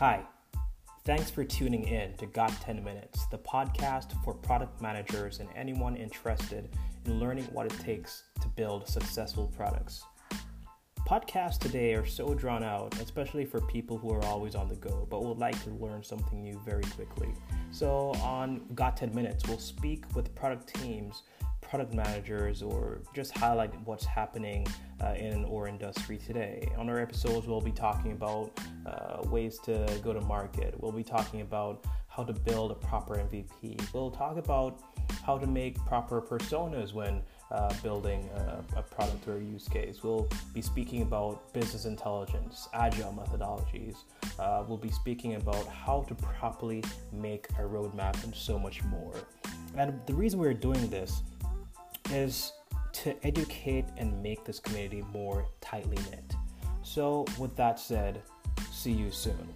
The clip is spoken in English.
Hi, thanks for tuning in to Got 10 Minutes, the podcast for product managers and anyone interested in learning what it takes to build successful products. Podcasts today are so drawn out, especially for people who are always on the go but would like to learn something new very quickly. So, on Got 10 Minutes, we'll speak with product teams product managers or just highlight what's happening uh, in our industry today. On our episodes, we'll be talking about uh, ways to go to market. We'll be talking about how to build a proper MVP. We'll talk about how to make proper personas when uh, building a, a, product or a use case. We'll be speaking about business intelligence, agile methodologies. Uh, we'll be speaking about how to properly make a roadmap and so much more. And the reason we're doing this is to educate and make this community more tightly knit. So, with that said, see you soon.